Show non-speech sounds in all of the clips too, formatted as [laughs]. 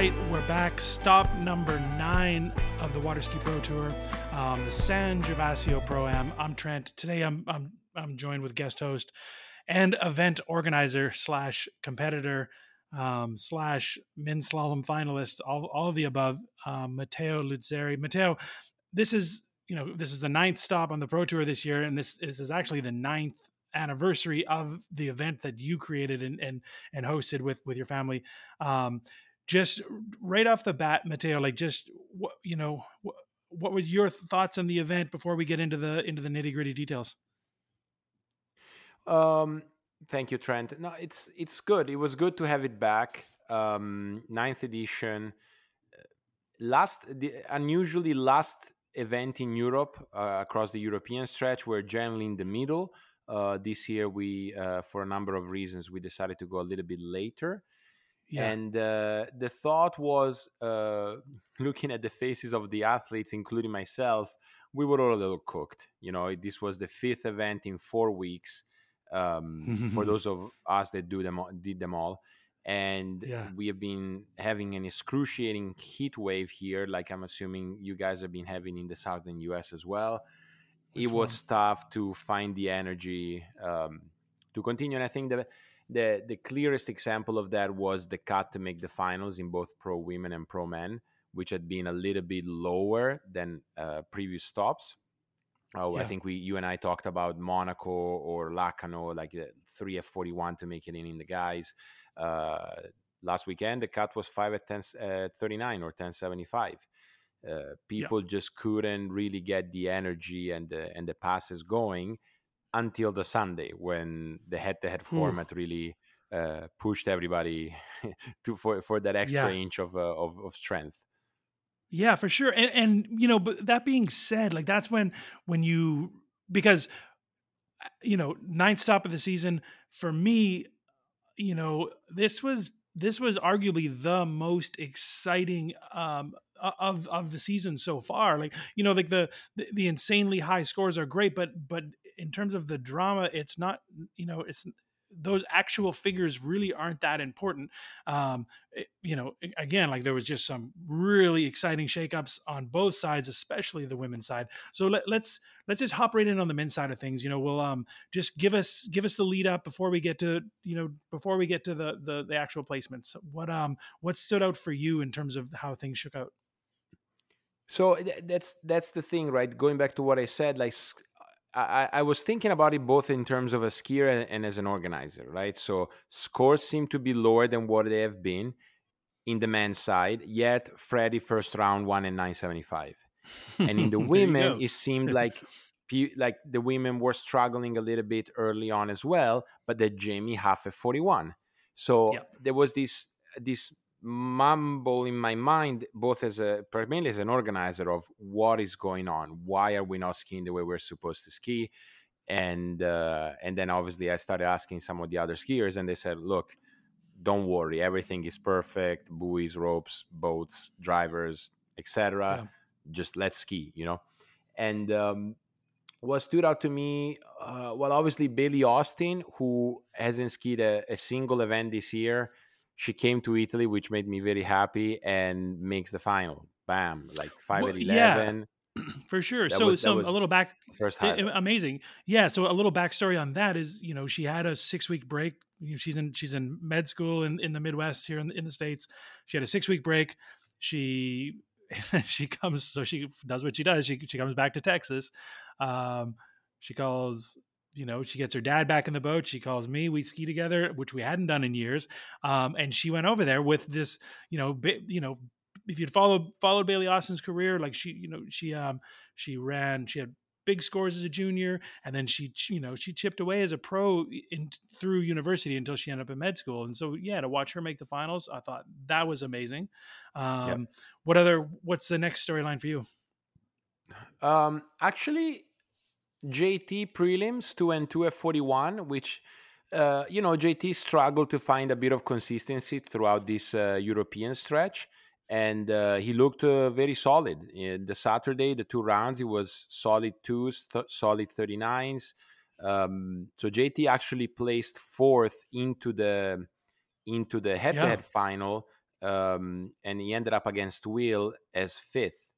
right, we're back. Stop number nine of the Waterski Pro Tour, um, the San Gervasio Pro Am. I'm Trent. Today, I'm I'm I'm joined with guest host and event organizer slash competitor um, slash men's slalom finalist, all all of the above. Um, Matteo Luzzeri. Matteo, this is you know this is the ninth stop on the Pro Tour this year, and this, this is actually the ninth anniversary of the event that you created and and, and hosted with with your family. Um, just right off the bat, Matteo, like just what you know, what, was your thoughts on the event before we get into the into the nitty gritty details? Um, thank you, Trent. No, it's it's good. It was good to have it back. Um, ninth edition, last the unusually last event in Europe uh, across the European stretch. We're generally in the middle. Uh, this year, we uh, for a number of reasons we decided to go a little bit later. Yeah. And uh, the thought was uh, [laughs] looking at the faces of the athletes, including myself, we were all a little cooked. You know, this was the fifth event in four weeks um, for [laughs] those of us that do them did them all. And yeah. we have been having an excruciating heat wave here, like I'm assuming you guys have been having in the southern US as well. Which it was one? tough to find the energy um, to continue. And I think that the the clearest example of that was the cut to make the finals in both pro women and pro men, which had been a little bit lower than uh, previous stops. Oh, yeah. I think we you and I talked about Monaco or Lacanau, like the three F forty one to make it in in the guys. Uh, last weekend, the cut was five at 10, uh, 39 or ten seventy five. Uh, people yeah. just couldn't really get the energy and the, and the passes going until the Sunday when the head-to-head format really uh, pushed everybody [laughs] to for for that extra yeah. inch of, uh, of, of strength. Yeah, for sure. And, and you know, but that being said, like that's when when you because uh, you know ninth stop of the season for me, you know this was this was arguably the most exciting um, of of the season so far. Like you know, like the, the, the insanely high scores are great, but but in terms of the drama, it's not you know it's those actual figures really aren't that important. Um, it, you know, again, like there was just some really exciting shakeups on both sides, especially the women's side. So let, us let's, let's just hop right in on the men's side of things. You know, we'll um just give us give us the lead up before we get to you know before we get to the the, the actual placements. What um what stood out for you in terms of how things shook out? So that's that's the thing, right? Going back to what I said, like I, I, was thinking about it both in terms of a skier and, and, as an organizer, right? So scores seem to be lower than what they have been in the men's side, yet Freddie first round won in 975. And in the [laughs] women, it seemed [laughs] like like the women were struggling a little bit early on as well, but that Jaimee half at 41. So yep. there was this this mumble in my mind, both as a primarily as an organizer of what is going on, why are we not skiing the way we're supposed to ski, and uh, and then obviously I started asking some of the other skiers, and they said, look, don't worry, everything is perfect, buoys, ropes, boats, drivers, etc. Yeah. Just let's ski, you know, and. Um, what stood out to me, uh, well, obviously Bailey Austin, who hasn't skied a, a single event this year, she came to Italy, which made me very happy, and makes the final. Bam, like five well, at eleven. Yeah, [clears throat] for sure. That so, was, so a little back. First time, amazing. Yeah. So a little backstory on that is, you know, she had a six week break. You know, she's in she's in med school in, in the Midwest here in the, in the states. She had a six week break. She [laughs] she comes so she does what she does. She she comes back to Texas. Um, she calls you know she gets her dad back in the boat she calls me we ski together which we hadn't done in years um, and she went over there with this you know bi- you know if you'd followed followed bailey austin's career like she you know she um she ran she had big scores as a junior and then she you know she chipped away as a pro in through university until she ended up in med school and so yeah to watch her make the finals i thought that was amazing um yep. what other what's the next storyline for you um actually JT prelims, 2 and 2 F41, which, uh, you know, JT struggled to find a bit of consistency throughout this uh, European stretch. And uh, he looked uh, very solid. In the Saturday, the two rounds, he was solid twos, th- solid 39s. Um, so JT actually placed fourth into the into the head-to-head yeah. final um, and he ended up against Will as fifth.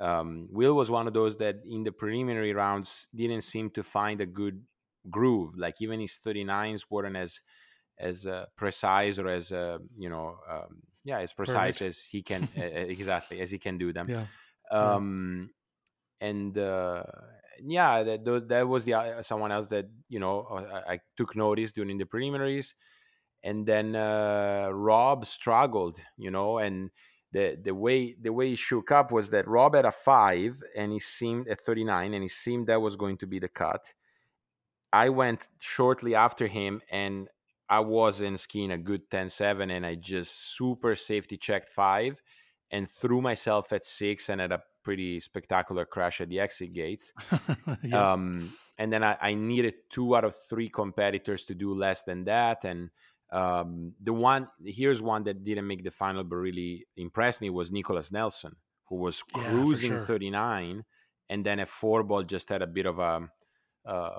Um, Will was one of those that in the preliminary rounds didn't seem to find a good groove. Like even his 39s weren't as as uh, precise or as uh, you know um, yeah as precise Perfect. as he can [laughs] exactly as he can do them. Yeah. Um, yeah. And uh, yeah, that that was the uh, someone else that you know I, I, took notice during the preliminaries, and then uh, Rob struggled, you know, and the the way the way he shook up was that Rob had a five and he seemed at 39 and he seemed that was going to be the cut. I went shortly after him and I wasn't skiing a good 10-7 and I just super safety checked five and threw myself at six and had a pretty spectacular crash at the exit gates. [laughs] yep. um, and then I, I, needed two out of three competitors to do less than that. And um, the one here's one that didn't make the final but really impressed me was Nicholas Nelson, who was cruising yeah, sure. 39, and then a four ball just had a bit of a uh,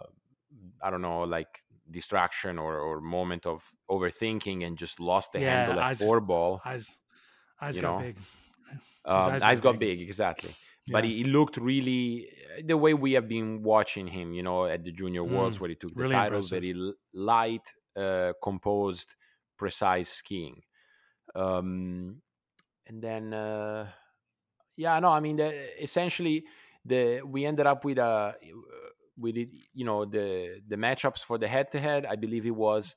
I don't know, like distraction or, or moment of overthinking and just lost the yeah, handle at four ball. Eyes, eyes got know? big. [laughs] Um, eyes, eyes, got big, big exactly. Yeah. But he, he, looked really the way we have been watching him, you know, at the Junior Worlds mm, where he took the really title, impressive. very light, composed, precise skiing. Um, and then, uh, yeah, no, I mean, the, essentially, the we ended up with a we did you know the the matchups for the head to head i believe it was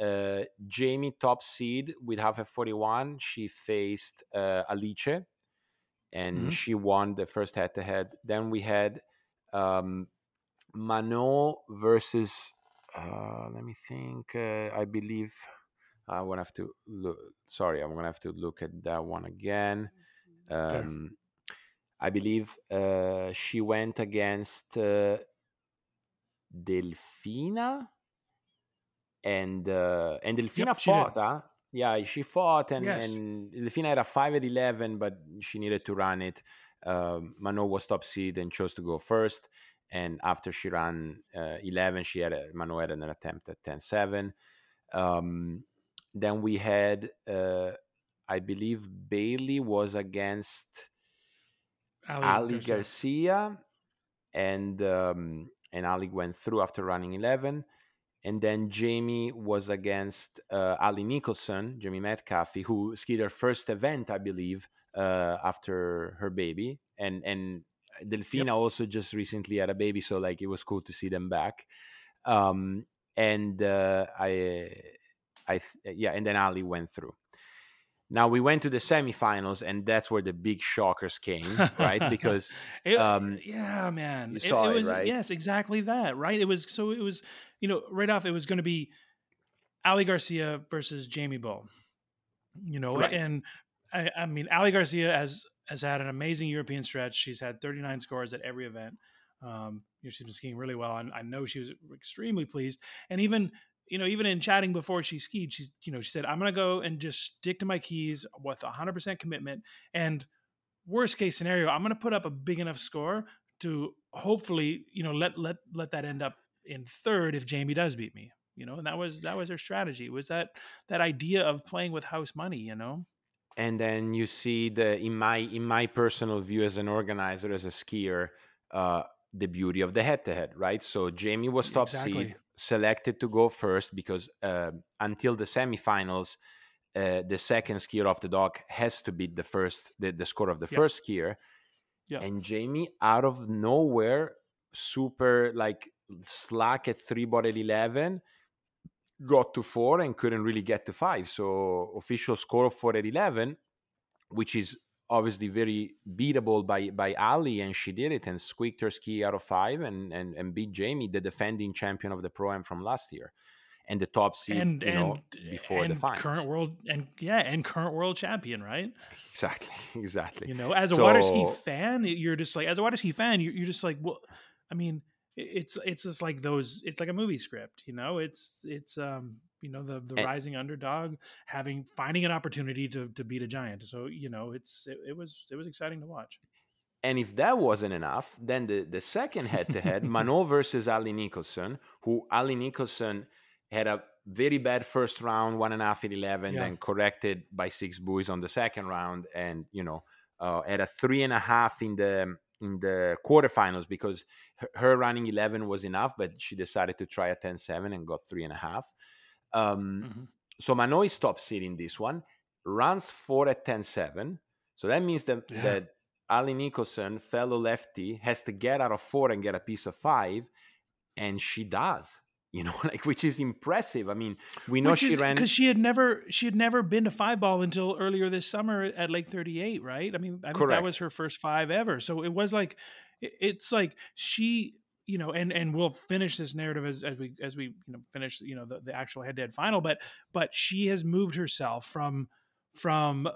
uh, Jaimee top seed with half a 41 she faced uh, alice and mm-hmm. she won the first head to head then we had um, Manon versus uh, let me think uh, i believe i'm gonna have to look sorry i'm gonna have to look at that one again um, I believe uh, she went against uh, Delfina, and uh, and Delfina yep, fought. Huh? Yeah, she fought, and yes. and Delfina had a five at eleven, but she needed to run it. Um, Manon was top seed and chose to go first. And after she ran uh, 11, she had a, Manon had an attempt at 10 7. Um, then we had, uh, I believe, Bailey was against Ali, Ali Garcia. Garcia. and um, and Ali went through after running 11. And then Jamie was against uh, Allie Nicholson, Jamie Metcalfe, who skied her first event, I believe, uh, after her baby. And and Delfina yep. also just recently had a baby, so like it was cool to see them back. Um, and uh, I, I, yeah, and then Ali went through. Now we went to the semifinals, and that's where the big shockers came, right? [laughs] Because it, um, yeah, man, you saw it, it, was, right? Yes, exactly that, right? It was so it was, you know, right off it was going to be Ali Garcia versus Jaimee Bull, you know, right. and I, I mean Ali Garcia has has had an amazing European stretch. She's had 39 scores at every event. Um, you know, she's been skiing really well, and I know she was extremely pleased. And even you know, even in chatting before she skied, she's, you know, she said, I'm going to go and just stick to my keys with 100% commitment. And worst case scenario, I'm going to put up a big enough score to hopefully, you know, let, let, let that end up in third if Jaimee does beat me, you know, and that was, that was her strategy was that, that idea of playing with house money, you know? And then you see the, in my, in my personal view as an organizer, as a skier, uh, the beauty of the head to head, right? So Jaimee was top exactly. seed selected to go first because uh, until the semifinals, uh, the second skier off the dock has to beat the first the, the score of the yep. first skier. Yep. And Jaimee, out of nowhere, super like slack at three at eleven, got to four and couldn't really get to five. So official score of four at eleven, which is obviously very beatable by by Ali, and she did it and squeaked her ski out of five and and, and beat Jaimee, the defending champion of the pro am from last year, and the top seed and, you and, know, before and the finals. current world and yeah, and current world champion, right? Exactly, [laughs] exactly. You know, as a so, water ski fan, you're just like as a water ski fan, you're, you're just like, well, I mean, it's it's just like those. It's like a movie script, you know. It's it's um you know the the and, rising underdog having finding an opportunity to to beat a giant so you know it's it, it was it was exciting to watch and if that wasn't enough, then the, the second head to head, [laughs] Manon versus Allie Nicholson, who Allie Nicholson had a very bad first round, one and a half in 11, Yeah. then corrected by six buoys on the second round. And, you know, uh, at a three and a half in the in the quarterfinals because her, her running 11 was enough, but she decided to try a 10-7 and got three and a half. Um, Mhm. so Manon stopped seeding this one, runs four at 10-7. So that means that, Yeah. that Allie Nicholson, fellow lefty, has to get out of four and get a piece of five, and she does. You know, [laughs] like which is impressive. I mean, we know Which she is ran. because she had never she had never been to five ball until earlier this summer at Lake 38, right? I mean, I think that was her first five ever. So it was like it's like she you know and and we'll finish this narrative as, as we as we you know finish you know the, the actual head-to-head final but but she has moved herself from from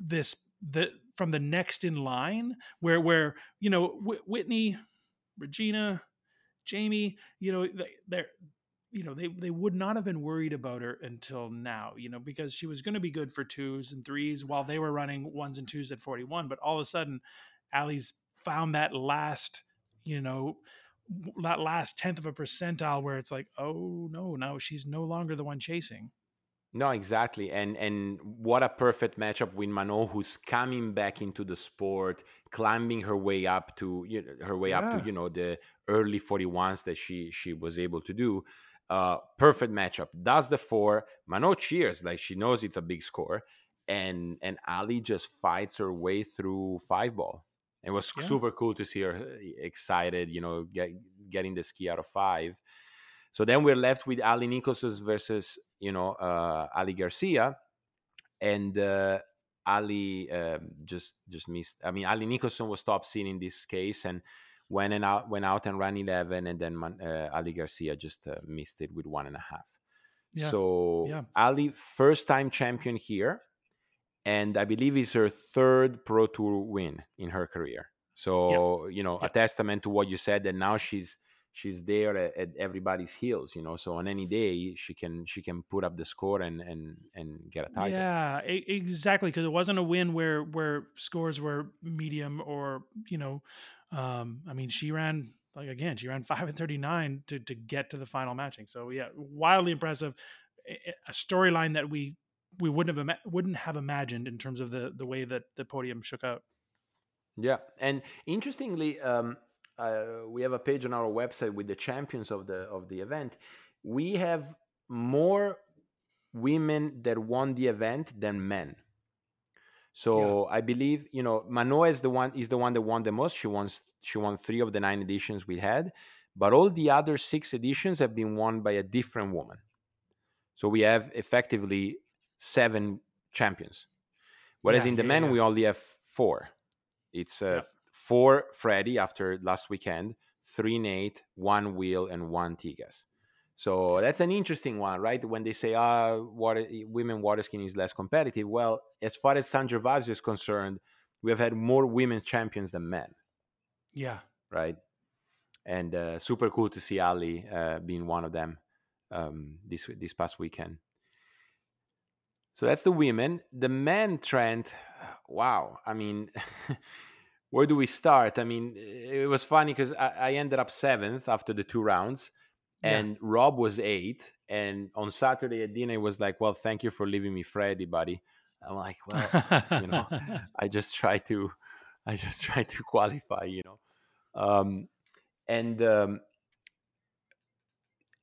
this the from the next in line where where you know Whitney Regina Jaimee you know they, they're you know they they would not have been worried about her until now you know because she was going to be good for twos and threes while they were running ones and twos at 41 but all of a sudden Allie's found that last you know that last tenth of a percentile where it's like oh no now she's no longer the one chasing No, exactly, and and what a perfect matchup with Manon, who's coming back into the sport, climbing her way up to you know, her way up to you know the early forty ones that she she was able to do. Uh, perfect matchup. Does the four. Manon cheers like she knows it's a big score, and and Ali just fights her way through five ball. It was Yeah. super cool to see her uh, excited, you know, get, getting the ski out of five. So then we're left with Allie Nicholson versus you know uh, Ali Garcia, and uh, Ali um, just just missed. I mean, Allie Nicholson was top seen in this case and went and out went out and ran eleven, and then uh, Ali Garcia just uh, missed it with one and a half. Yeah, So yeah. Ali first time champion here, and I believe is her third Pro Tour win in her career. So you know, Yeah. a testament to what you said that now she's she's there at, at everybody's heels. You know, so on any day she can she can put up the score and and and get a title. Yeah, exactly. Because it wasn't a win where where scores were medium or you know, um, I mean, she ran like again, she ran [laughs] five and thirty nine to to get to the final matching. So yeah, wildly impressive. A- storyline that we we wouldn't have wouldn't have imagined in terms of the the way that the podium shook out. Yeah, and interestingly, um, uh, we have a page on our website with the champions of the of the event. We have more women that won the event than men. So I believe you know Manon is the one is the one that won the most. She won she won three of the nine editions we had, but all the other six editions have been won by a different woman. So we have effectively seven champions, whereas Yeah, in the yeah, men yeah. we only have four. It's uh. Four Freddie after last weekend, three Nate, one Will, and one Tigas. So that's an interesting one, right? When they say, "Ah, water, women water skiing is less competitive," well, as far as San Gervasio is concerned, we have had more women champions than men, Yeah, right? And uh, super cool to see Ali uh, being one of them um, this this past weekend. So that's the women. The men trend, wow. I mean, [laughs] where do we start? I mean, it was funny because I, I ended up seventh after the two rounds, Yeah. and Rob was eight. And on Saturday at dinner, it was like, "Well, thank you for leaving me Freddie, buddy." I'm like, "Well, you know, [laughs] I just try to, I just try to qualify, you know." Um, and um,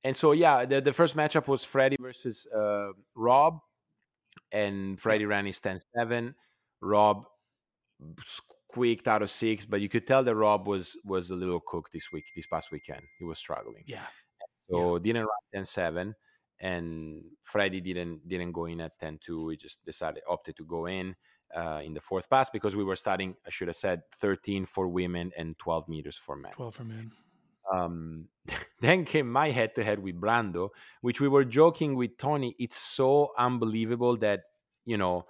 and so yeah, the, the first matchup was Freddie versus uh, Rob, and Freddie ran his 10-7. Rob squeaked out of six, but you could tell that Rob was was a little cooked this week, this past weekend. He was struggling, yeah, so didn't run 10-7, and Freddie didn't didn't go in at 10-2. He just decided opted to go in. Uh, in the fourth pass because we were starting, I should have said 13 for women and 12 meters for men twelve for men. um, [laughs] then came my head to head with Brando, which we were joking with Tony. It's so unbelievable that you know.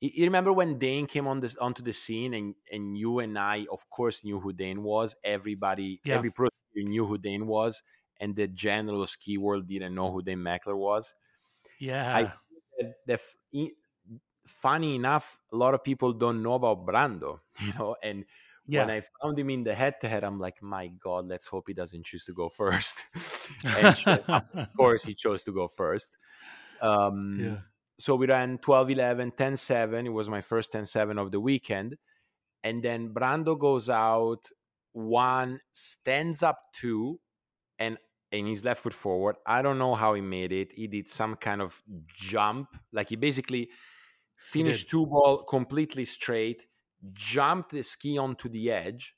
You remember when Dane came on this onto the scene, and and you and I, of course, knew who Dane was. Everybody, Yeah. every pro knew who Dane was, and the general ski world didn't know who Dane Mechler was. Yeah, The, the funny enough, a lot of people don't know about Brando, [laughs] you know, and Yeah. When I found him in the head to head, I'm like, my God, let's hope he doesn't choose to go first. [laughs] [laughs] and sure of course, he chose to go first. Um, Yeah. So we ran 12 11, 10 7. It was my first 10 7 of the weekend. And then Brando goes out, one stands up two, and and his left foot forward. I don't know how he made it. He did some kind of jump, like he basically finished did. two ball completely straight, jumped the ski onto the edge,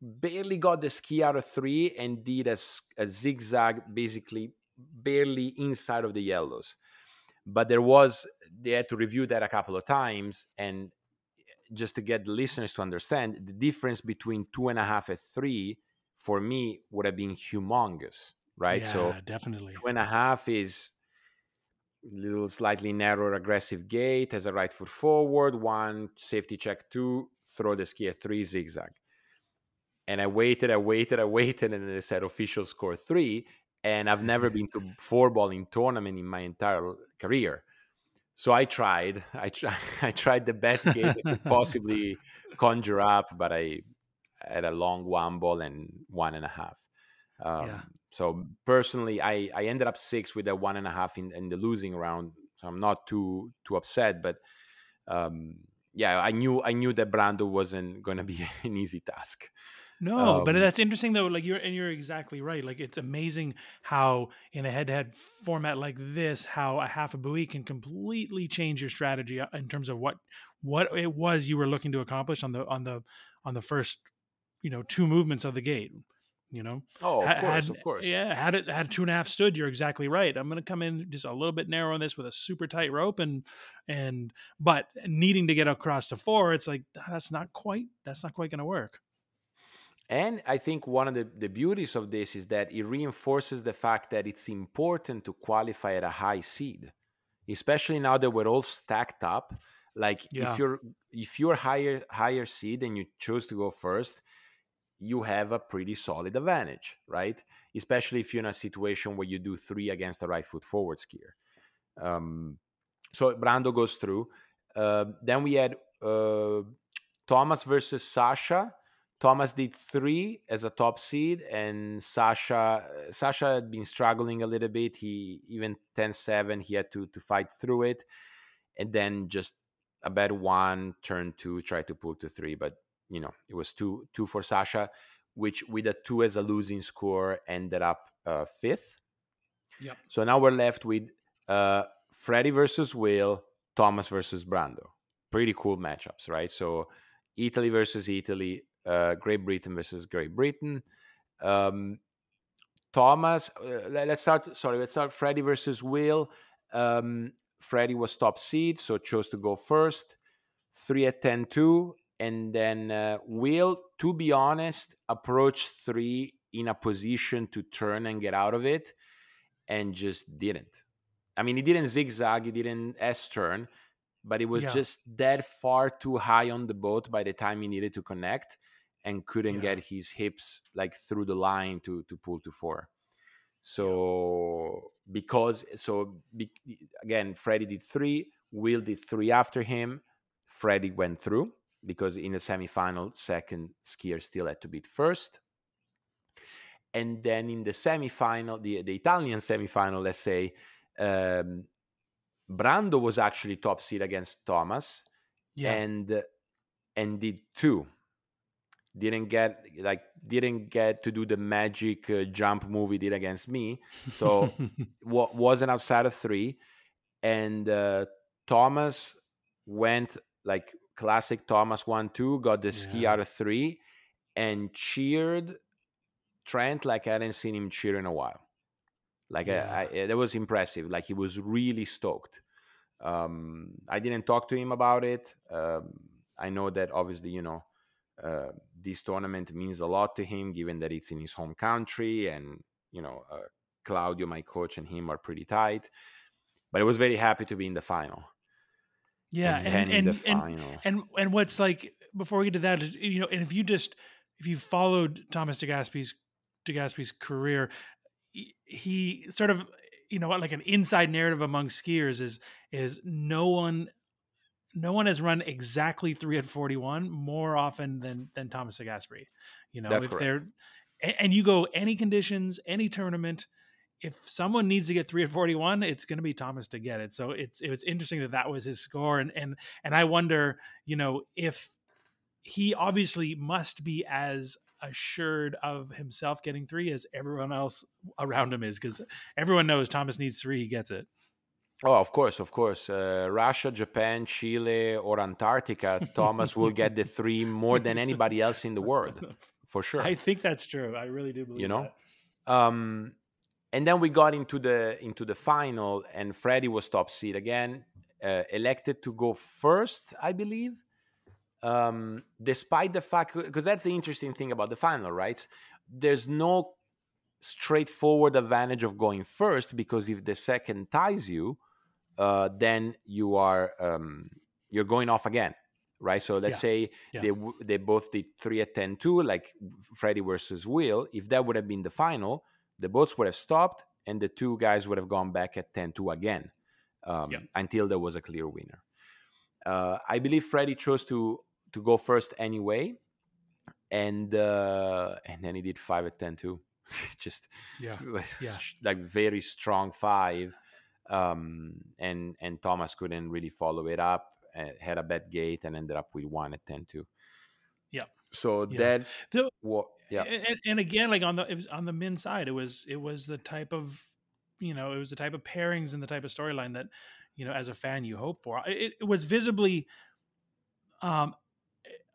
barely got the ski out of three, and did a zigzag, basically barely inside of the yellows. But there was they had to review that a couple of times, and eh, just to get the listeners to understand the difference between two and a half and three for me would have been humongous, right? Yeah, So definitely. two and a half is a little slightly narrower aggressive gate as a right foot forward one safety check two throw the ski at three zigzag and i waited i waited i waited and then they said official score three and i've never been to four ball in tournament in my entire career so i tried [laughs] i tried [laughs] i tried the best game i could possibly [laughs] conjure up but i had a long one ball and one and a half um, Yeah. so personally, I, I ended up six with a one and a half in, in the losing round. So I'm not too too upset, but um, yeah, I knew I knew that Brando wasn't going to be an easy task. No, but Um, that's interesting though. Like you're and you're exactly right. Like it's amazing how in a head-to-head format like this, how a half a buoy can completely change your strategy uh, in terms of what what it was you were looking to accomplish on the on the on the first you know two movements of the gate. You know, Oh, of Ha- course, had, of course. yeah, had it had two and a half stood, you're exactly right. I'm going to come in just a little bit narrow on this with a super tight rope, and and but needing to get across to four, it's like "Ah, that's not quite that's not quite going to work. And I think one of the, the beauties of this is that it reinforces the fact that it's important to qualify at a high seed, especially now that we're all stacked up. Like Yeah. if you're if you're higher higher seed and you choose to go first, you have a pretty solid advantage, right? Especially if you're in a situation where you do three against a right foot forward skier. Um, so Brando goes through. Uh, then we had uh, Thomas versus Sasha. Thomas did three as a top seed, and Sasha Sasha had been struggling a little bit. He even 10-7, he had to to fight through it, and then just a bad one, turn two, try to pull to three, but you know it was two two for Sasha, which with a two as a losing score ended up uh, fifth. Yep. So now we're left with uh, Freddie versus Will, Thomas versus Brando. Pretty cool matchups, right? So Italy versus Italy, uh, Great Britain versus Great Britain. Um, Thomas, uh, let- let's start. Sorry, let's start. Freddie versus Will. Um, Freddie was top seed, so chose to go first. Three at 10 2. And then uh, Will, to be honest, approached three in a position to turn and get out of it and just didn't. I mean, he didn't zigzag, he didn't S turn, but it was Yeah. just that far too high on the boat by the time he needed to connect and couldn't Yeah. get his hips like through the line to to pull to four. So because so be, again, Freddie did three, Will did three after him. Freddie went through because in the semifinal, second skier still had to beat first. And then in the semifinal, the, the Italian semifinal, let's say, um, Brando was actually top seed against Thomas Yeah. and and did two. Didn't get like didn't get to do the magic uh, jump move he did against me. So [laughs] wa- wasn't outside of three, and uh, Thomas went like classic Thomas one two, got the ski out of three, and cheered Trent like I hadn't seen him cheer in a while. Like I, I, that was impressive. Like he was really stoked. Um, I didn't talk to him about it. Um, I know that obviously, you know, uh, this tournament means a lot to him, given that it's in his home country, and you know, uh, Claudio, my coach, and him are pretty tight. But I was very happy to be in the final. yeah, and, and and, the and final, and and what's like before we get to that you know and if you just if you followed thomas Degasperi's Degasperi's career he, he sort of you know like an inside narrative among skiers is is no one no one has run exactly three at 41 more often than than Thomas Gasperi. You know, That's if correct. they're and, and you go any conditions, any tournament, if someone needs to get three at 41, it's going to be Thomas to get it. So it's it was interesting that that was his score, and and and I wonder, you know, if he obviously must be as assured of himself getting three as everyone else around him is, because everyone knows Thomas needs three, he gets it. Oh, of course, of course. Uh, Russia, Japan, Chile, or Antarctica, Thomas will get the three more than [laughs] anybody else in the world, for sure. I think that's true. I really do believe you know, that. um, and then we got into the into the final, and Freddie was top seed again, uh, elected to go first, I believe. Um, despite the fact, because that's the interesting thing about the final, right? There's no straightforward advantage of going first because if the second ties you, uh, then you are um, you're going off again, right? So let's Yeah. say Yeah. they they both did three at 10-2, like Freddie versus Will. If that would have been the final, the boats would have stopped and the two guys would have gone back at 10-2 again um, Yeah. until there was a clear winner. Uh, I believe Freddie chose to to go first anyway, and uh, and then he did five at 10-2. [laughs] Just Yeah. [laughs] Yeah. like very strong five um and and thomas couldn't really follow it up uh, had a bad gate and ended up with one at 10 2 Yeah. so Yeah. that wa- yeah And, and- again, like on the it was on the men's side, it was it was the type of you know it was the type of pairings and the type of storyline that you know as a fan you hope for. It, it was visibly um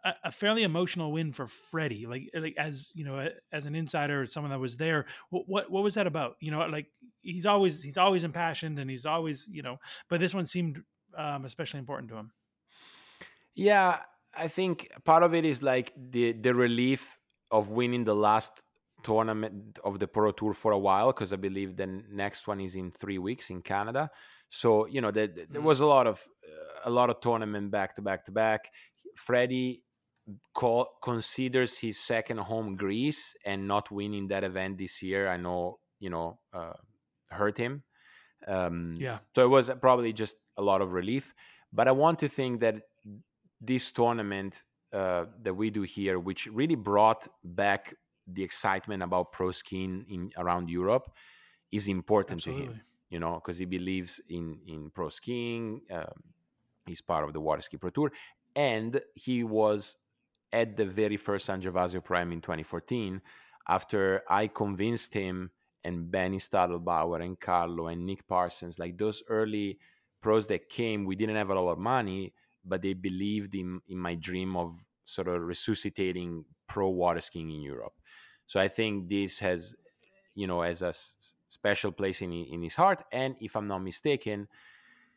a, a fairly emotional win for Freddie. Like like as you know as an insider or someone that was there, what what, what was that about? You know, like he's always he's always impassioned and he's always you know, but this one seemed um, especially important to him. yeah i think part of it is like the the relief of winning the last tournament of the pro tour for a while because i believe the next one is in three weeks in canada so you know there, there Mhm. was a lot of uh, a lot of tournament back to back to back freddie call, considers his second home greece and not winning that event this year i know you know uh, hurt him. Um, Yeah. so it was probably just a lot of relief. But i want to think that this tournament uh, that we do here which really brought back the excitement about pro skiing in around europe is important to him you know because he believes in in pro skiing um, he's part of the water ski pro tour. And he was at the very first san gervasio Pro Am in 2014 after i convinced him and benny stadelbauer and carlo and nick parsons like those early pros that came we didn't have a lot of money but they believed in in my dream of sort of resuscitating pro water skiing in europe. So i think this has you know as a s- special place in in his heart and if i'm not mistaken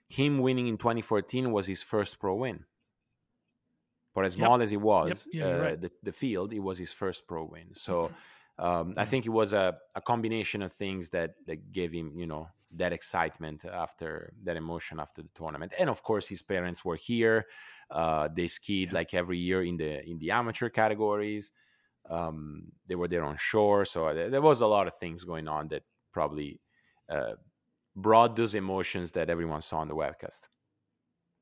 him winning in 2014 was his first pro win for as Yep. small as it was Yeah, uh, right. the, the field it was his first pro win. So um, i think it was a, a combination of things that that gave him you know that excitement after that emotion after the tournament. And of course his parents were here. Uh, they skied Yeah. like every year in the in the amateur categories. Um, they were there on shore. So there, there was a lot of things going on that probably uh, brought those emotions that everyone saw on the webcast.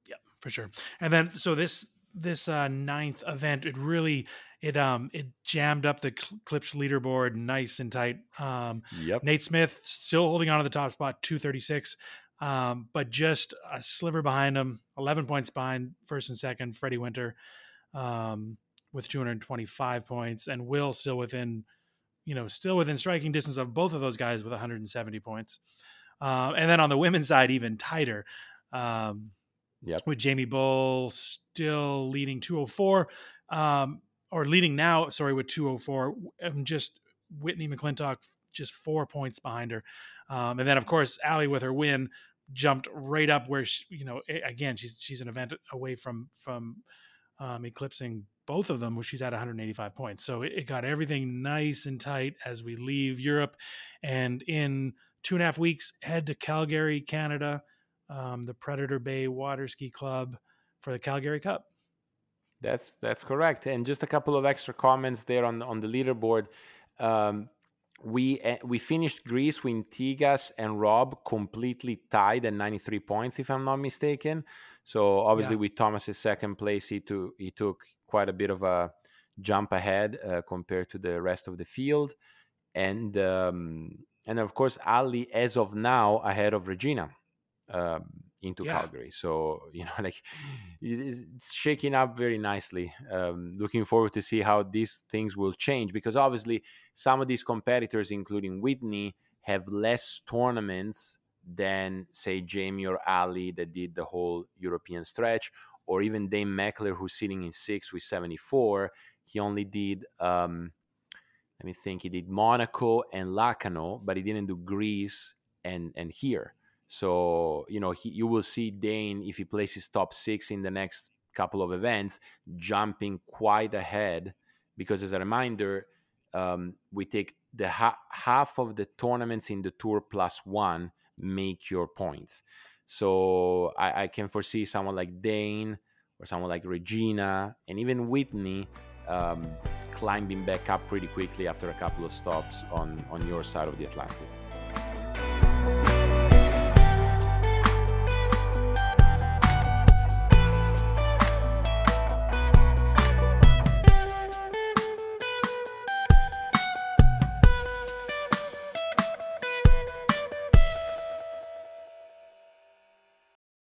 Yeah for sure. And then so this this uh ninth event, it really it um it jammed up the Klipsch leaderboard nice and tight. Um yep Nate Smith still holding on to the top spot, 236. Um, but just a sliver behind him, 11 points behind first and second, Freddie Winter um, with 225 points, and Will still within, you know, still within striking distance of both of those guys with 170 points. Um, and then on the women's side, even tighter. Um, Yep. with Jaimee Bull still leading 204, um, or leading now, sorry, with 204, and just Whitney McClintock just four points behind her. Um, and then, of course, Allie with her win jumped right up where she, you know, again, she's she's an event away from from um, eclipsing both of them, where she's at 185 points. So it, it got everything nice and tight as we leave Europe, and in two and a half weeks, head to Calgary, Canada, um, the Predator Bay Water Ski Club for the Calgary Cup. That's that's correct. And just a couple of extra comments there on on the leaderboard. Um, we uh, we finished Greece with Tigas and Rob completely tied at 93 points, if I'm not mistaken. So obviously, Yeah. with Thomas's second place, he took he took quite a bit of a jump ahead uh, compared to the rest of the field, and um, and of course, Ali, as of now, ahead of Regina um, into Yeah. Calgary. So [laughs] you know, like it is, it's shaking up very nicely. Um, looking forward to see how these things will change because obviously some of these competitors, including Whitney, have less tournaments than say Jaimee or Ali that did the whole European stretch, or even Dane Mechler who's sitting in six with 74. He only did. Um, let me think. He did Monaco and Lacanau, but he didn't do Greece and and here. So you know, he, you will see Dane if he places top six in the next couple of events, jumping quite ahead. Because as a reminder, um, we take the ha- half of the tournaments in the tour plus one make your points. So I, I can foresee someone like Dane or someone like Regina and even Whitney um, climbing back up pretty quickly after a couple of stops on on your side of the Atlantic.